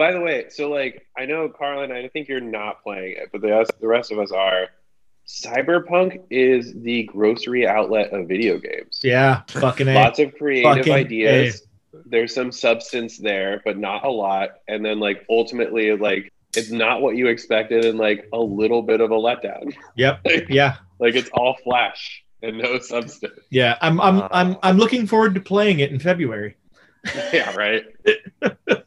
By the way, so like I know Carlin, I think you're not playing it, but the rest, the rest of us are. Cyberpunk is the grocery outlet of video games. Yeah, fucking a. Lots of creative Fucking ideas. There's some substance there, but not a lot. And then like ultimately, like it's not what you expected, and like a little bit of a letdown. Yep. Yeah. like it's all flash and no substance. Yeah. I'm I'm I'm I'm looking forward to playing it in February. yeah, right.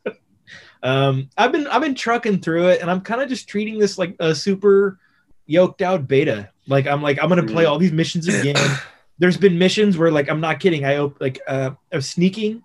Um, I've been I've been trucking through it, and I'm kind of just treating this like a super yoked out beta. Like I'm like I'm gonna play Mm. all these missions again. There's been missions where like I'm not kidding. I op- like uh, I was sneaking,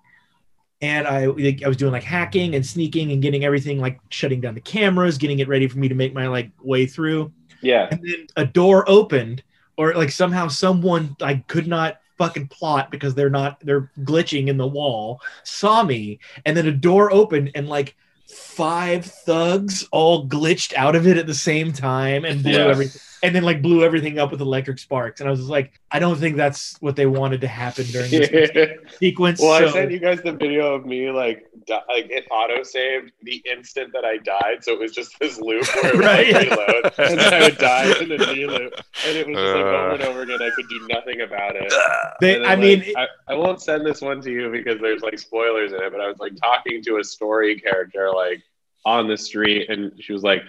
and I like, I was doing like hacking and sneaking and getting everything like shutting down the cameras, getting it ready for me to make my like way through. Yeah. And then a door opened, or like somehow someone like could not fucking plot because they're not they're glitching in the wall saw me and then a door opened and like five thugs all glitched out of it at the same time and blew Yeah. everything and then like blew everything up with electric sparks and i was just like i don't think that's what they wanted to happen during this sequence well, I sent you guys the video of me like di- like it auto saved the instant that I died, so it was just this loop where it would Right, like, reload, and then I would die and then reloop, and it was just like Uh. over and over again. I could do nothing about it. they, then, i mean like, I, I won't send this one to you because there's like spoilers in it. But I was like talking to a story character like on the street, and she was like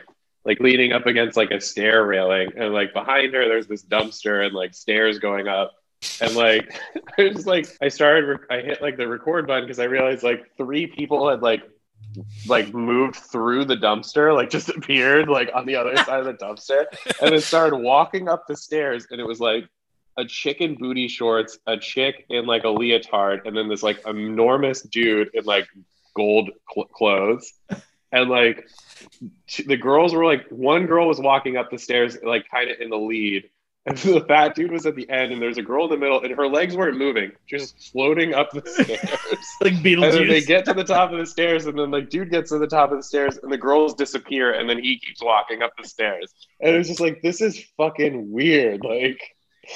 like leaning up against like a stair railing, and like behind her there's this dumpster and like stairs going up. And like, I was like, I started, rec- I hit like the record button because I realized like three people had like, like moved through the dumpster, like just appeared like on the other side of the dumpster, and then started walking up the stairs. And it was like a chick in booty shorts, a chick in like a leotard, and then this like enormous dude in like gold cl- clothes. And like the girls were like, one girl was walking up the stairs, like kind of in the lead. And the fat dude was at the end, and there's a girl in the middle, and her legs weren't moving, just floating up the stairs. like and then they get to the top of the stairs, and then like dude gets to the top of the stairs, and the girls disappear, and then he keeps walking up the stairs. And it was just like, this is fucking weird. Like,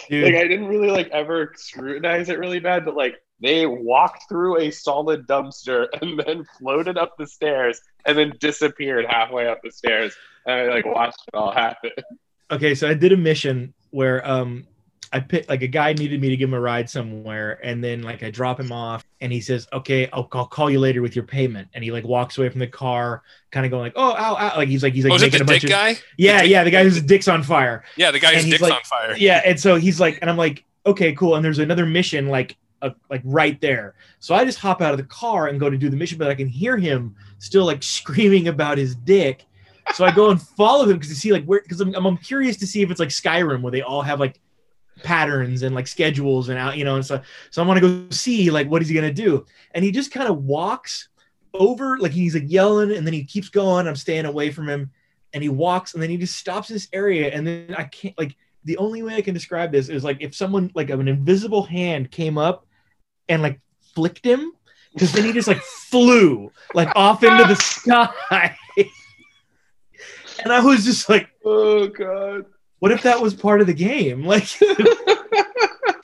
dude like I didn't really like ever scrutinize it really bad, but like they walked through a solid dumpster and then floated up the stairs and then disappeared halfway up the stairs. And I like watched it all happen. okay so i did a mission where um i picked like a guy needed me to give him a ride somewhere and then like i drop him off and he says okay i'll, I'll call you later with your payment and he like walks away from the car kind of going like oh ow, ow. like he's like he's like oh, is it making the a bunch dick of guy? yeah dick- yeah the guy whose dick's on fire Yeah, the guy whose dick's like- on fire. yeah and so he's like and i'm like okay cool and there's another mission like like right there. So i just hop out of the car and go to do the mission but i can hear him still like screaming about his dick. So i go and follow him because to see like where because I'm, I'm curious to see if it's like skyrim where they all have like patterns and like schedules and out you know and so so i want to go see like what is he gonna do? And he just kind of walks over like he's like yelling and then he keeps going i'm staying away from him and he walks and then he just stops in this area and then i can't like the only way I can describe this is like if someone like an invisible hand came up and like flicked him, because then he just like flew like off into the sky. and I was just like, Oh god. what if that was part of the game?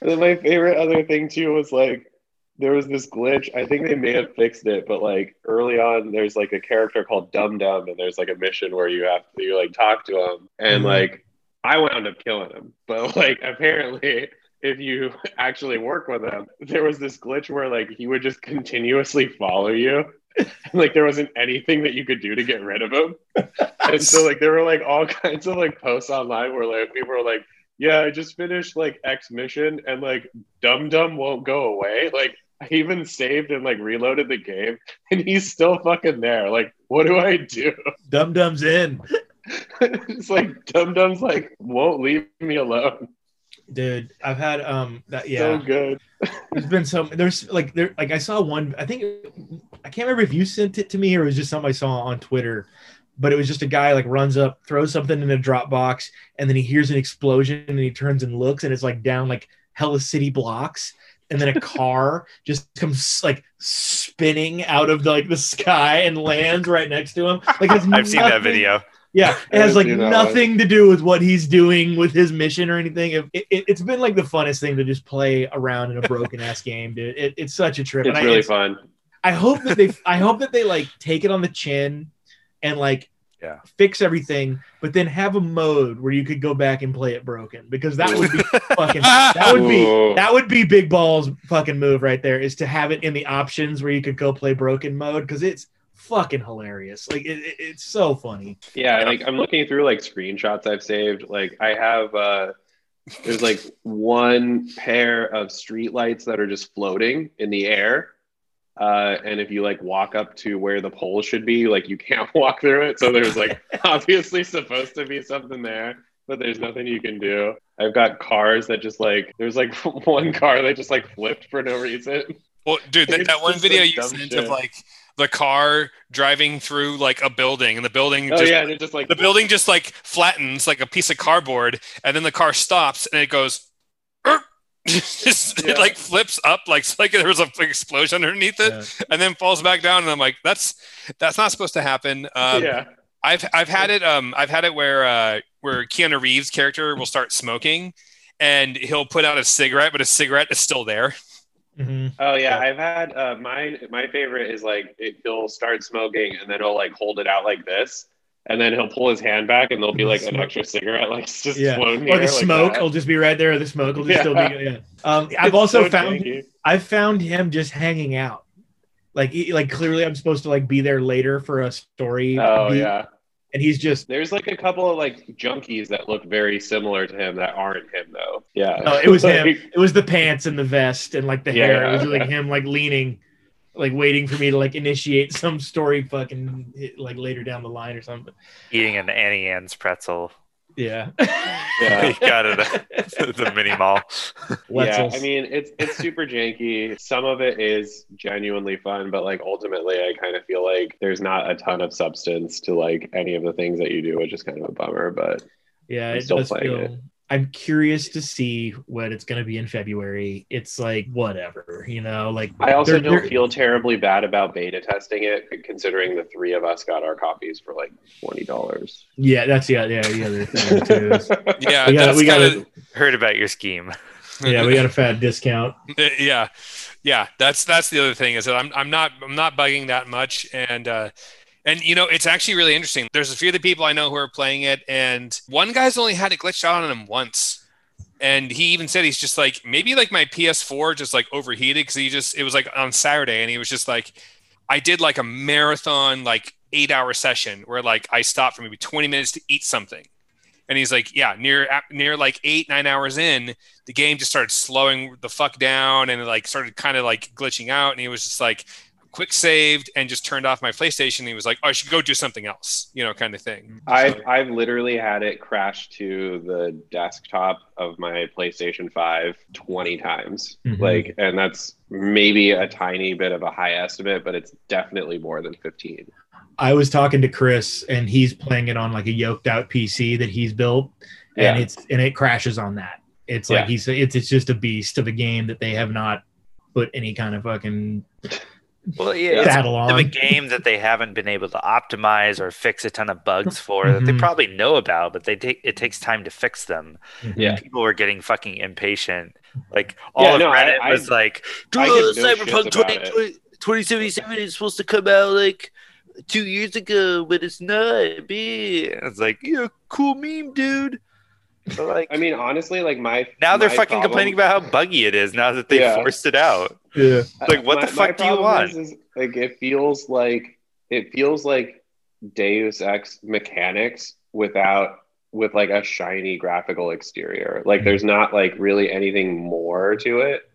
Like, my favorite other thing too was like there was this glitch. I think they may have fixed it, but like early on, there's like a character called Dum Dum, and there's like a mission where you have to you like talk to him, and Mhm. like I wound up killing him, but like apparently. If you actually work with him, there was this glitch where like he would just continuously follow you, and like there wasn't anything that you could do to get rid of him. and so like there were like all kinds of like posts online where like people were like, yeah, I just finished like X mission and like Dum Dum won't go away. Like I even saved and like reloaded the game and he's still fucking there. Like, what do I do? Dum Dum's in. it's like Dum Dum's like won't leave me alone. Dude, I've had um that yeah. So good. There's been some there's like there like I saw one I think I can't remember if you sent it to me or it was just something I saw on Twitter, but it was just a guy like runs up, throws something in a drop box, and then he hears an explosion and he turns and looks and it's like down like hella city blocks. And then a car just comes like spinning out of like the sky and lands right next to him. Like I've seen that video. Yeah, it has like see that nothing to do with what he's doing with his mission or anything. It, it, it's been like the funnest thing to just play around in a broken ass game, dude. It, it's such a trip. It's and I, really it's- fun. I hope that they I hope that they like take it on the chin and like Yeah. fix everything, but then have a mode where you could go back and play it broken because that would be fucking that would be Ooh. that would be big balls fucking move right there is to have it in the options where you could go play broken mode because it's fucking hilarious. Like it, it- it's so funny. Yeah, like I'm looking through like screenshots I've saved. Like I have uh there's like one pair of streetlights that are just floating in the air. Uh, and if you like walk up to where the pole should be, like you can't walk through it. So there's like obviously supposed to be something there, but there's nothing you can do. I've got cars that just like there's like one car that just like flipped for no reason. Well, dude, that, that one video you sent shit. of like the car driving through like a building, and the building Oh just yeah, and it just like the building just like flattens like a piece of cardboard, and then the car stops and it goes. Just- Yeah. It like flips up like like there was a like, explosion underneath it, Yeah. and then falls back down. And I'm like, that's that's not supposed to happen. Um, yeah. I've I've had it um I've had it where uh where Keanu Reeves character will start smoking and he'll put out a cigarette but a cigarette is still there. Mhm. Oh yeah. I've had uh, mine. My favorite is like it, he'll start smoking and then he'll like hold it out like this, and then he'll pull his hand back and there'll be like an extra cigarette like just Yeah. floating Or the like smoke that. will just be right there. Or the smoke will just Yeah. still be. Yeah. Um, I've also so found janky. I've found him just hanging out. Like he- like clearly I'm supposed to like be there later for a story. Oh beat, yeah, And he's just there's like a couple of like junkies that look very similar to him that aren't him though. Yeah, no, it was him. It was the pants and the vest and like the Yeah, hair. It was yeah. like him like leaning, like waiting for me to like initiate some story fucking like later down the line or something. Eating an Auntie Anne's pretzel. Yeah. Yeah. you got it at the mini mall. yeah, Wetzels. I mean it's it's super janky. Some of it is genuinely fun, but like ultimately, I kind of feel like there's not a ton of substance to like any of the things that you do, which is kind of a bummer. But Yeah, I'm it still does playing feel. it. I'm curious to see what it's going to be in February. It's like whatever, you know. Like I also they're- don't they're- feel terribly bad about beta testing it, considering the three of us got our copies for like twenty dollars. Yeah, that's yeah, yeah, the other thing too. is- Yeah, We got that's we got kinda- Heard about your scheme. yeah, we got a fat discount. yeah yeah that's that's the other thing is that i'm, I'm not i'm not bugging that much and uh and you know it's actually really interesting. There's a few of the people i know who are playing it and one guy's only had it glitched out on him once. And he even said he's just like maybe like my ps4 just like overheated because he just it was like on saturday and he was just like i did like a marathon like eight hour session where like i stopped for maybe 20 minutes to eat something. And he's like yeah near near like eight nine hours in the game just started slowing the fuck down and like started kind of like glitching out and he was just like quick saved and just turned off my playstation he was like oh, i should go do something else you know kind of thing I've So- I've literally had it crash to the desktop of my PlayStation 5 20 times. Mhm. Like and that's maybe a tiny bit of a high estimate, but it's definitely more than 15. I was talking to Chris, and he's playing it on like a yoked out PC that he's built, and Yeah. it's and it crashes on that. It's like Yeah. he's it's it's just a beast of a game that they have not put any kind of fucking Well, yeah, it's saddle of a game that they haven't been able to optimize or fix a ton of bugs for that they Mhm. probably know about, but they take it takes time to fix them. Yeah. People were getting fucking impatient. Like all Yeah, of no, Reddit I- was like, I "Dude, give no Cyberpunk shits about 20, 2077 is supposed to come out like two years ago, but it's not. B. It's like, yeah, cool meme, dude. But like I mean, honestly, like my now they're my fucking problem- complaining about how buggy it is now that they Yeah. forced it out. Yeah. Like, what the fuck do you want? Is, is, like, it feels like it feels like Deus Ex mechanics without with like a shiny graphical exterior. Like, there's not like really anything more to it,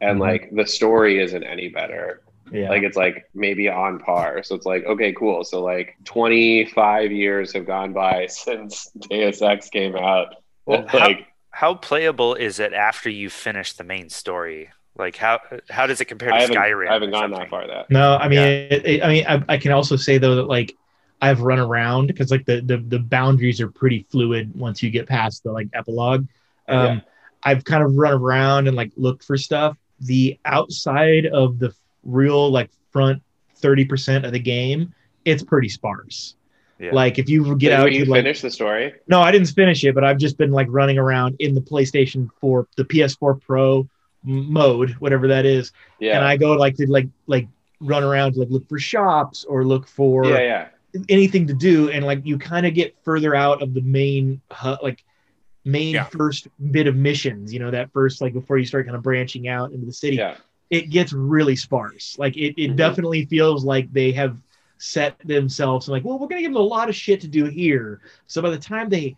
and Mhm. like the story isn't any better. Yeah. Like, it's like maybe on par. So it's like okay, cool. So like 25 years have gone by since Deus Ex came out. Well, And, how- like How playable is it after you finish the main story? Like how how does it compare to I Skyrim? I haven't gone that far. That No, I mean, it, it- I mean, I, I can also say though that like I've run around because like the, the the boundaries are pretty fluid once you get past the like epilogue. Um, Yeah. I've kind of run around and like looked for stuff. The outside of the real like front thirty percent of the game, it's pretty sparse. Yeah. Like if you get Wait, out, wait, you like, finish the story. no, I didn't finish it, but I've just been like running around in the PlayStation 4, the PS4 Pro m- mode, whatever that is Yeah. and I go like to like like run around to like look for shops or look for yeah, yeah. anything to do and like you kind of get further out of the main hu- like main Yeah. first bit of missions you know that first like before you start kind of branching out into the city Yeah. it gets really sparse like it, it Mhm. definitely feels like they have set themselves like well we're going to give them a lot of shit to do here so by the time they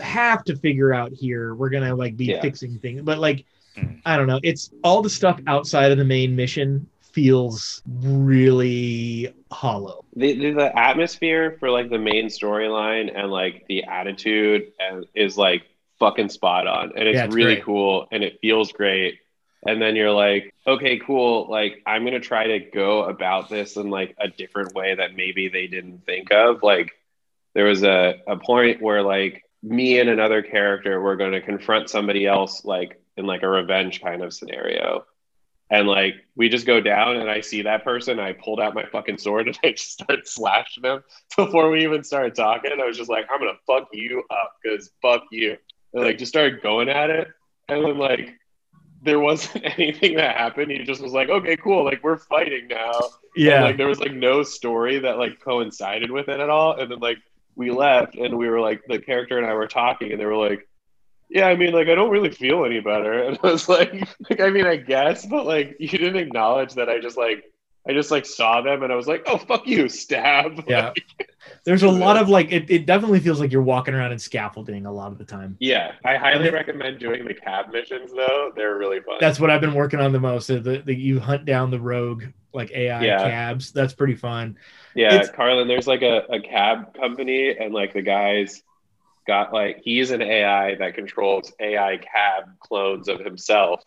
have to figure out here we're going to like be Yeah. fixing things but like Mhm. i don't know. It's all the stuff outside of the main mission feels really hollow. The, the the atmosphere for like the main storyline and like the attitude and is like fucking spot on. And it's, Yeah, it's really great. cool and it feels great. And then you're like okay cool. Like i'm gonna try to go about this in like a different way that maybe they didn't think of. Like there was a, a point where like me and another character were going to confront somebody else like in like a revenge kind of scenario and like we just go down and I see that person, I pulled out my fucking sword and I just start slashing them before we even started talking. I was just like, I'm gonna fuck you up because fuck you. And like just started going at it. And then like there wasn't anything that happened. He just was like, okay, cool, like we're fighting now. And, like there was like no story that like coincided with it at all. And then like we left and we were like the character and I were talking and they were like, Yeah, I mean like I don't really feel any better. And I was like, like I mean I guess, but like you didn't acknowledge that I just like I just like saw them and I was like, Oh fuck you, stab. Yeah. Like, There's a lot of like it, it definitely feels like you're walking around in scaffolding a lot of the time. yeah. I highly then- recommend doing the cab missions though. They're really fun. That's what I've been working on the most. The, the you hunt down the rogue like AI Yeah. cabs. That's pretty fun. Yeah, It's- Carlin, there's like a, a cab company, and like the guy's got like he's an AI that controls AI cab clones of himself.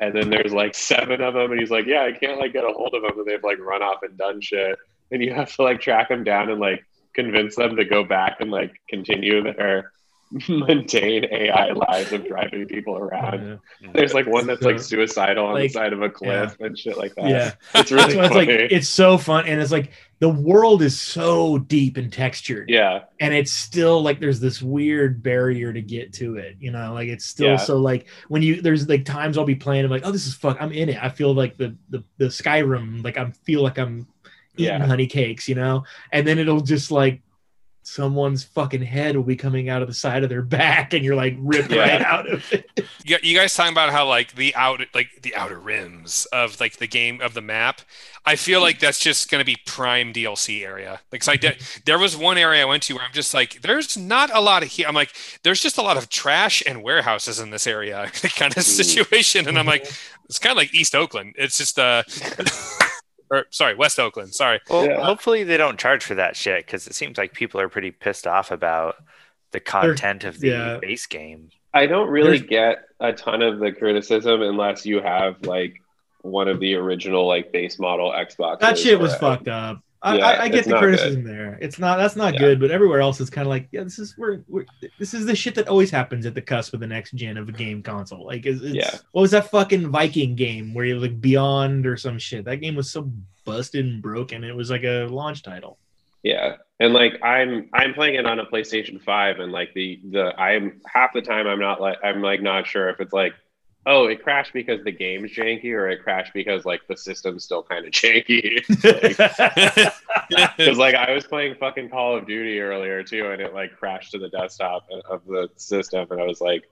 And then there's like seven of them, and he's like, Yeah, I can't like get a hold of them, and they've like run off and done shit. And you have to like track them down and like convince them to go back and like continue their mundane AI lives of driving people around. Yeah. There's like one that's like suicidal on the side of a cliff and shit like that. Yeah. It's really why it's like it's so fun and it's like the world is so deep and textured yeah. and it's still like there's this weird barrier to get to it you know like it's still Yeah. so like when you there's like times i'll be playing i'm like oh this is fuck i'm in it i feel like the the, the skyrim like i feel like i'm eating Yeah. honey cakes you know and then it'll just like someone's fucking head will be coming out of the side of their back and you're like ripped Yeah. right out of it. You, you guys talking about how like the outer like the outer rims of like the game of the map? I feel like that's just going to be prime dlc area. Like 'cause I did, there was one area i went to where i'm just like there's not a lot of here i'm like there's just a lot of trash and warehouses in this area kind of situation. And i'm like it's kind of like east oakland. It's just uh or sorry west oakland sorry Well, Yeah. hopefully they don't charge for that shit because it seems like people are pretty pissed off about the content of the yeah. base game. I don't really There's- get a ton of the criticism unless you have like one of the original like base model Xbox. that shit was fucked up I, Yeah, I, I get the criticism there. It's not that's not Yeah. good, but everywhere else is kind of like, yeah, this is where we're, this is the shit that always happens at the cusp of the next gen of a game console. Like, it's, it's, Yeah. what was that fucking Viking game where you like Beyond or some shit? That game was so busted and broken. It was like a launch title. Yeah, and like I'm I'm playing it on a PlayStation Five, and like the the I'm half the time I'm not like I'm like not sure if it's like oh it crashed because the game's janky or it crashed because like the system's still kind of janky. Because like I was playing fucking Call of Duty earlier too, and it like crashed to the desktop of the system, and I was like,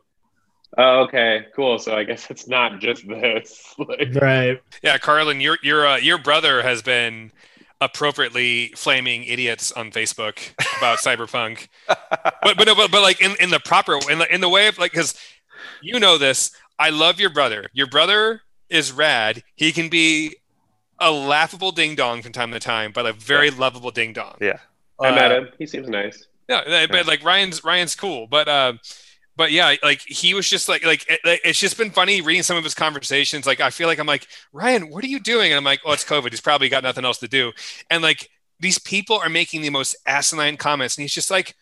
oh, okay, cool. So I guess it's not just this. like, right. Yeah, Carlin, your your uh, your brother has been appropriately flaming idiots on Facebook about cyberpunk, but but no, but, but like in, in the proper in the in the way of like because you know this. I love your brother. Your brother is rad. He can be a laughable ding dong from time to time, but a very lovable ding dong. Yeah. I met Uh, him. He seems nice. no, but like Ryan's Ryan's cool, but uh, but yeah, like he was just like like it, like, it's just been funny reading some of his conversations. Like I feel like I'm like Ryan, what are you doing? And I'm like, oh, it's COVID. He's probably got nothing else to do. And like these people are making the most asinine comments, and he's just like,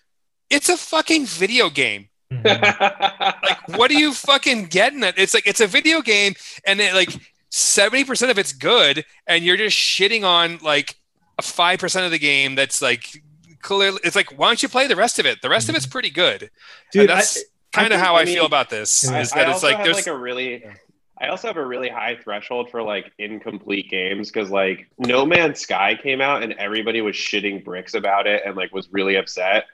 it's a fucking video game. Mhm. Like, what are you fucking getting at? It's like it's a video game, and it like seventy percent of it's good, and you're just shitting on like a five percent of the game that's like clearly. It's like why don't you play the rest of it? The rest of it's pretty good. Dude, and I, that's kind of how I, I mean, feel about this. Yeah. Is I that it's like there's like a really I also have a really high threshold for like incomplete games because like No Man's Sky came out and everybody was shitting bricks about it and like was really upset.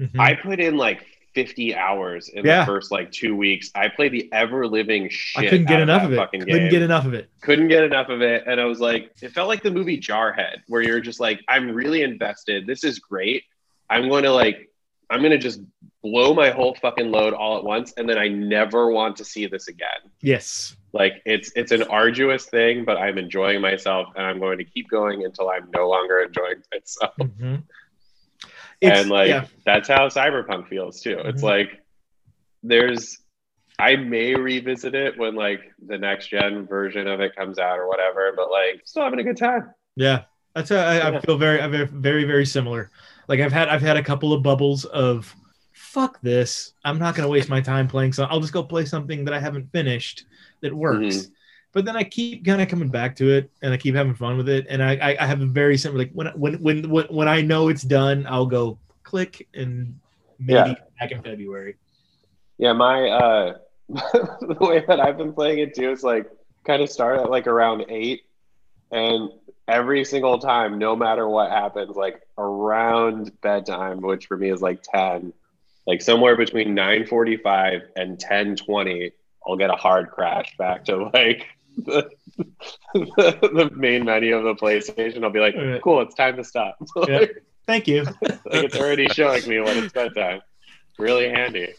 Mhm. I put in like 50 hours in Yeah. the first like two weeks. I played the ever living shit. I couldn't get enough that of it. Couldn't game. get enough of it. couldn't get enough of it. And I was like, it felt like the movie Jarhead, where you're just like, I'm really invested. This is great. I'm going to like, I'm going to just blow my whole fucking load all at once. And then I never want to see this again. Yes. Like it's, it's an arduous thing, but I'm enjoying myself and I'm going to keep going until I'm no longer enjoying myself. Mhm. It's, and like, yeah. that's how cyberpunk feels too. It's Mhm. like, there's, I may revisit it when like the next gen version of it comes out or whatever, but like still having a good time. Yeah, that's how I, I feel very, I'm very, very, very similar. Like I've had, I've had a couple of bubbles of, fuck this. I'm not gonna waste my time playing. So I'll just go play something that I haven't finished that works. Mhm. But then I keep kind of coming back to it, and I keep having fun with it. And I, I, I have a very similar like when, when, when, when, when I know it's done, I'll go click and maybe Yeah. back in February. Yeah, my uh the way that I've been playing it too is like kind of start at like around eight and every single time, no matter what happens, like around bedtime, which for me is like ten, like somewhere between nine forty five and ten twenty, I'll get a hard crash back to like the, the, the main menu of the PlayStation. I'll be like, Alright. cool, it's time to stop. Yeah. Thank you. like it's already showing me when it's bedtime. Really handy.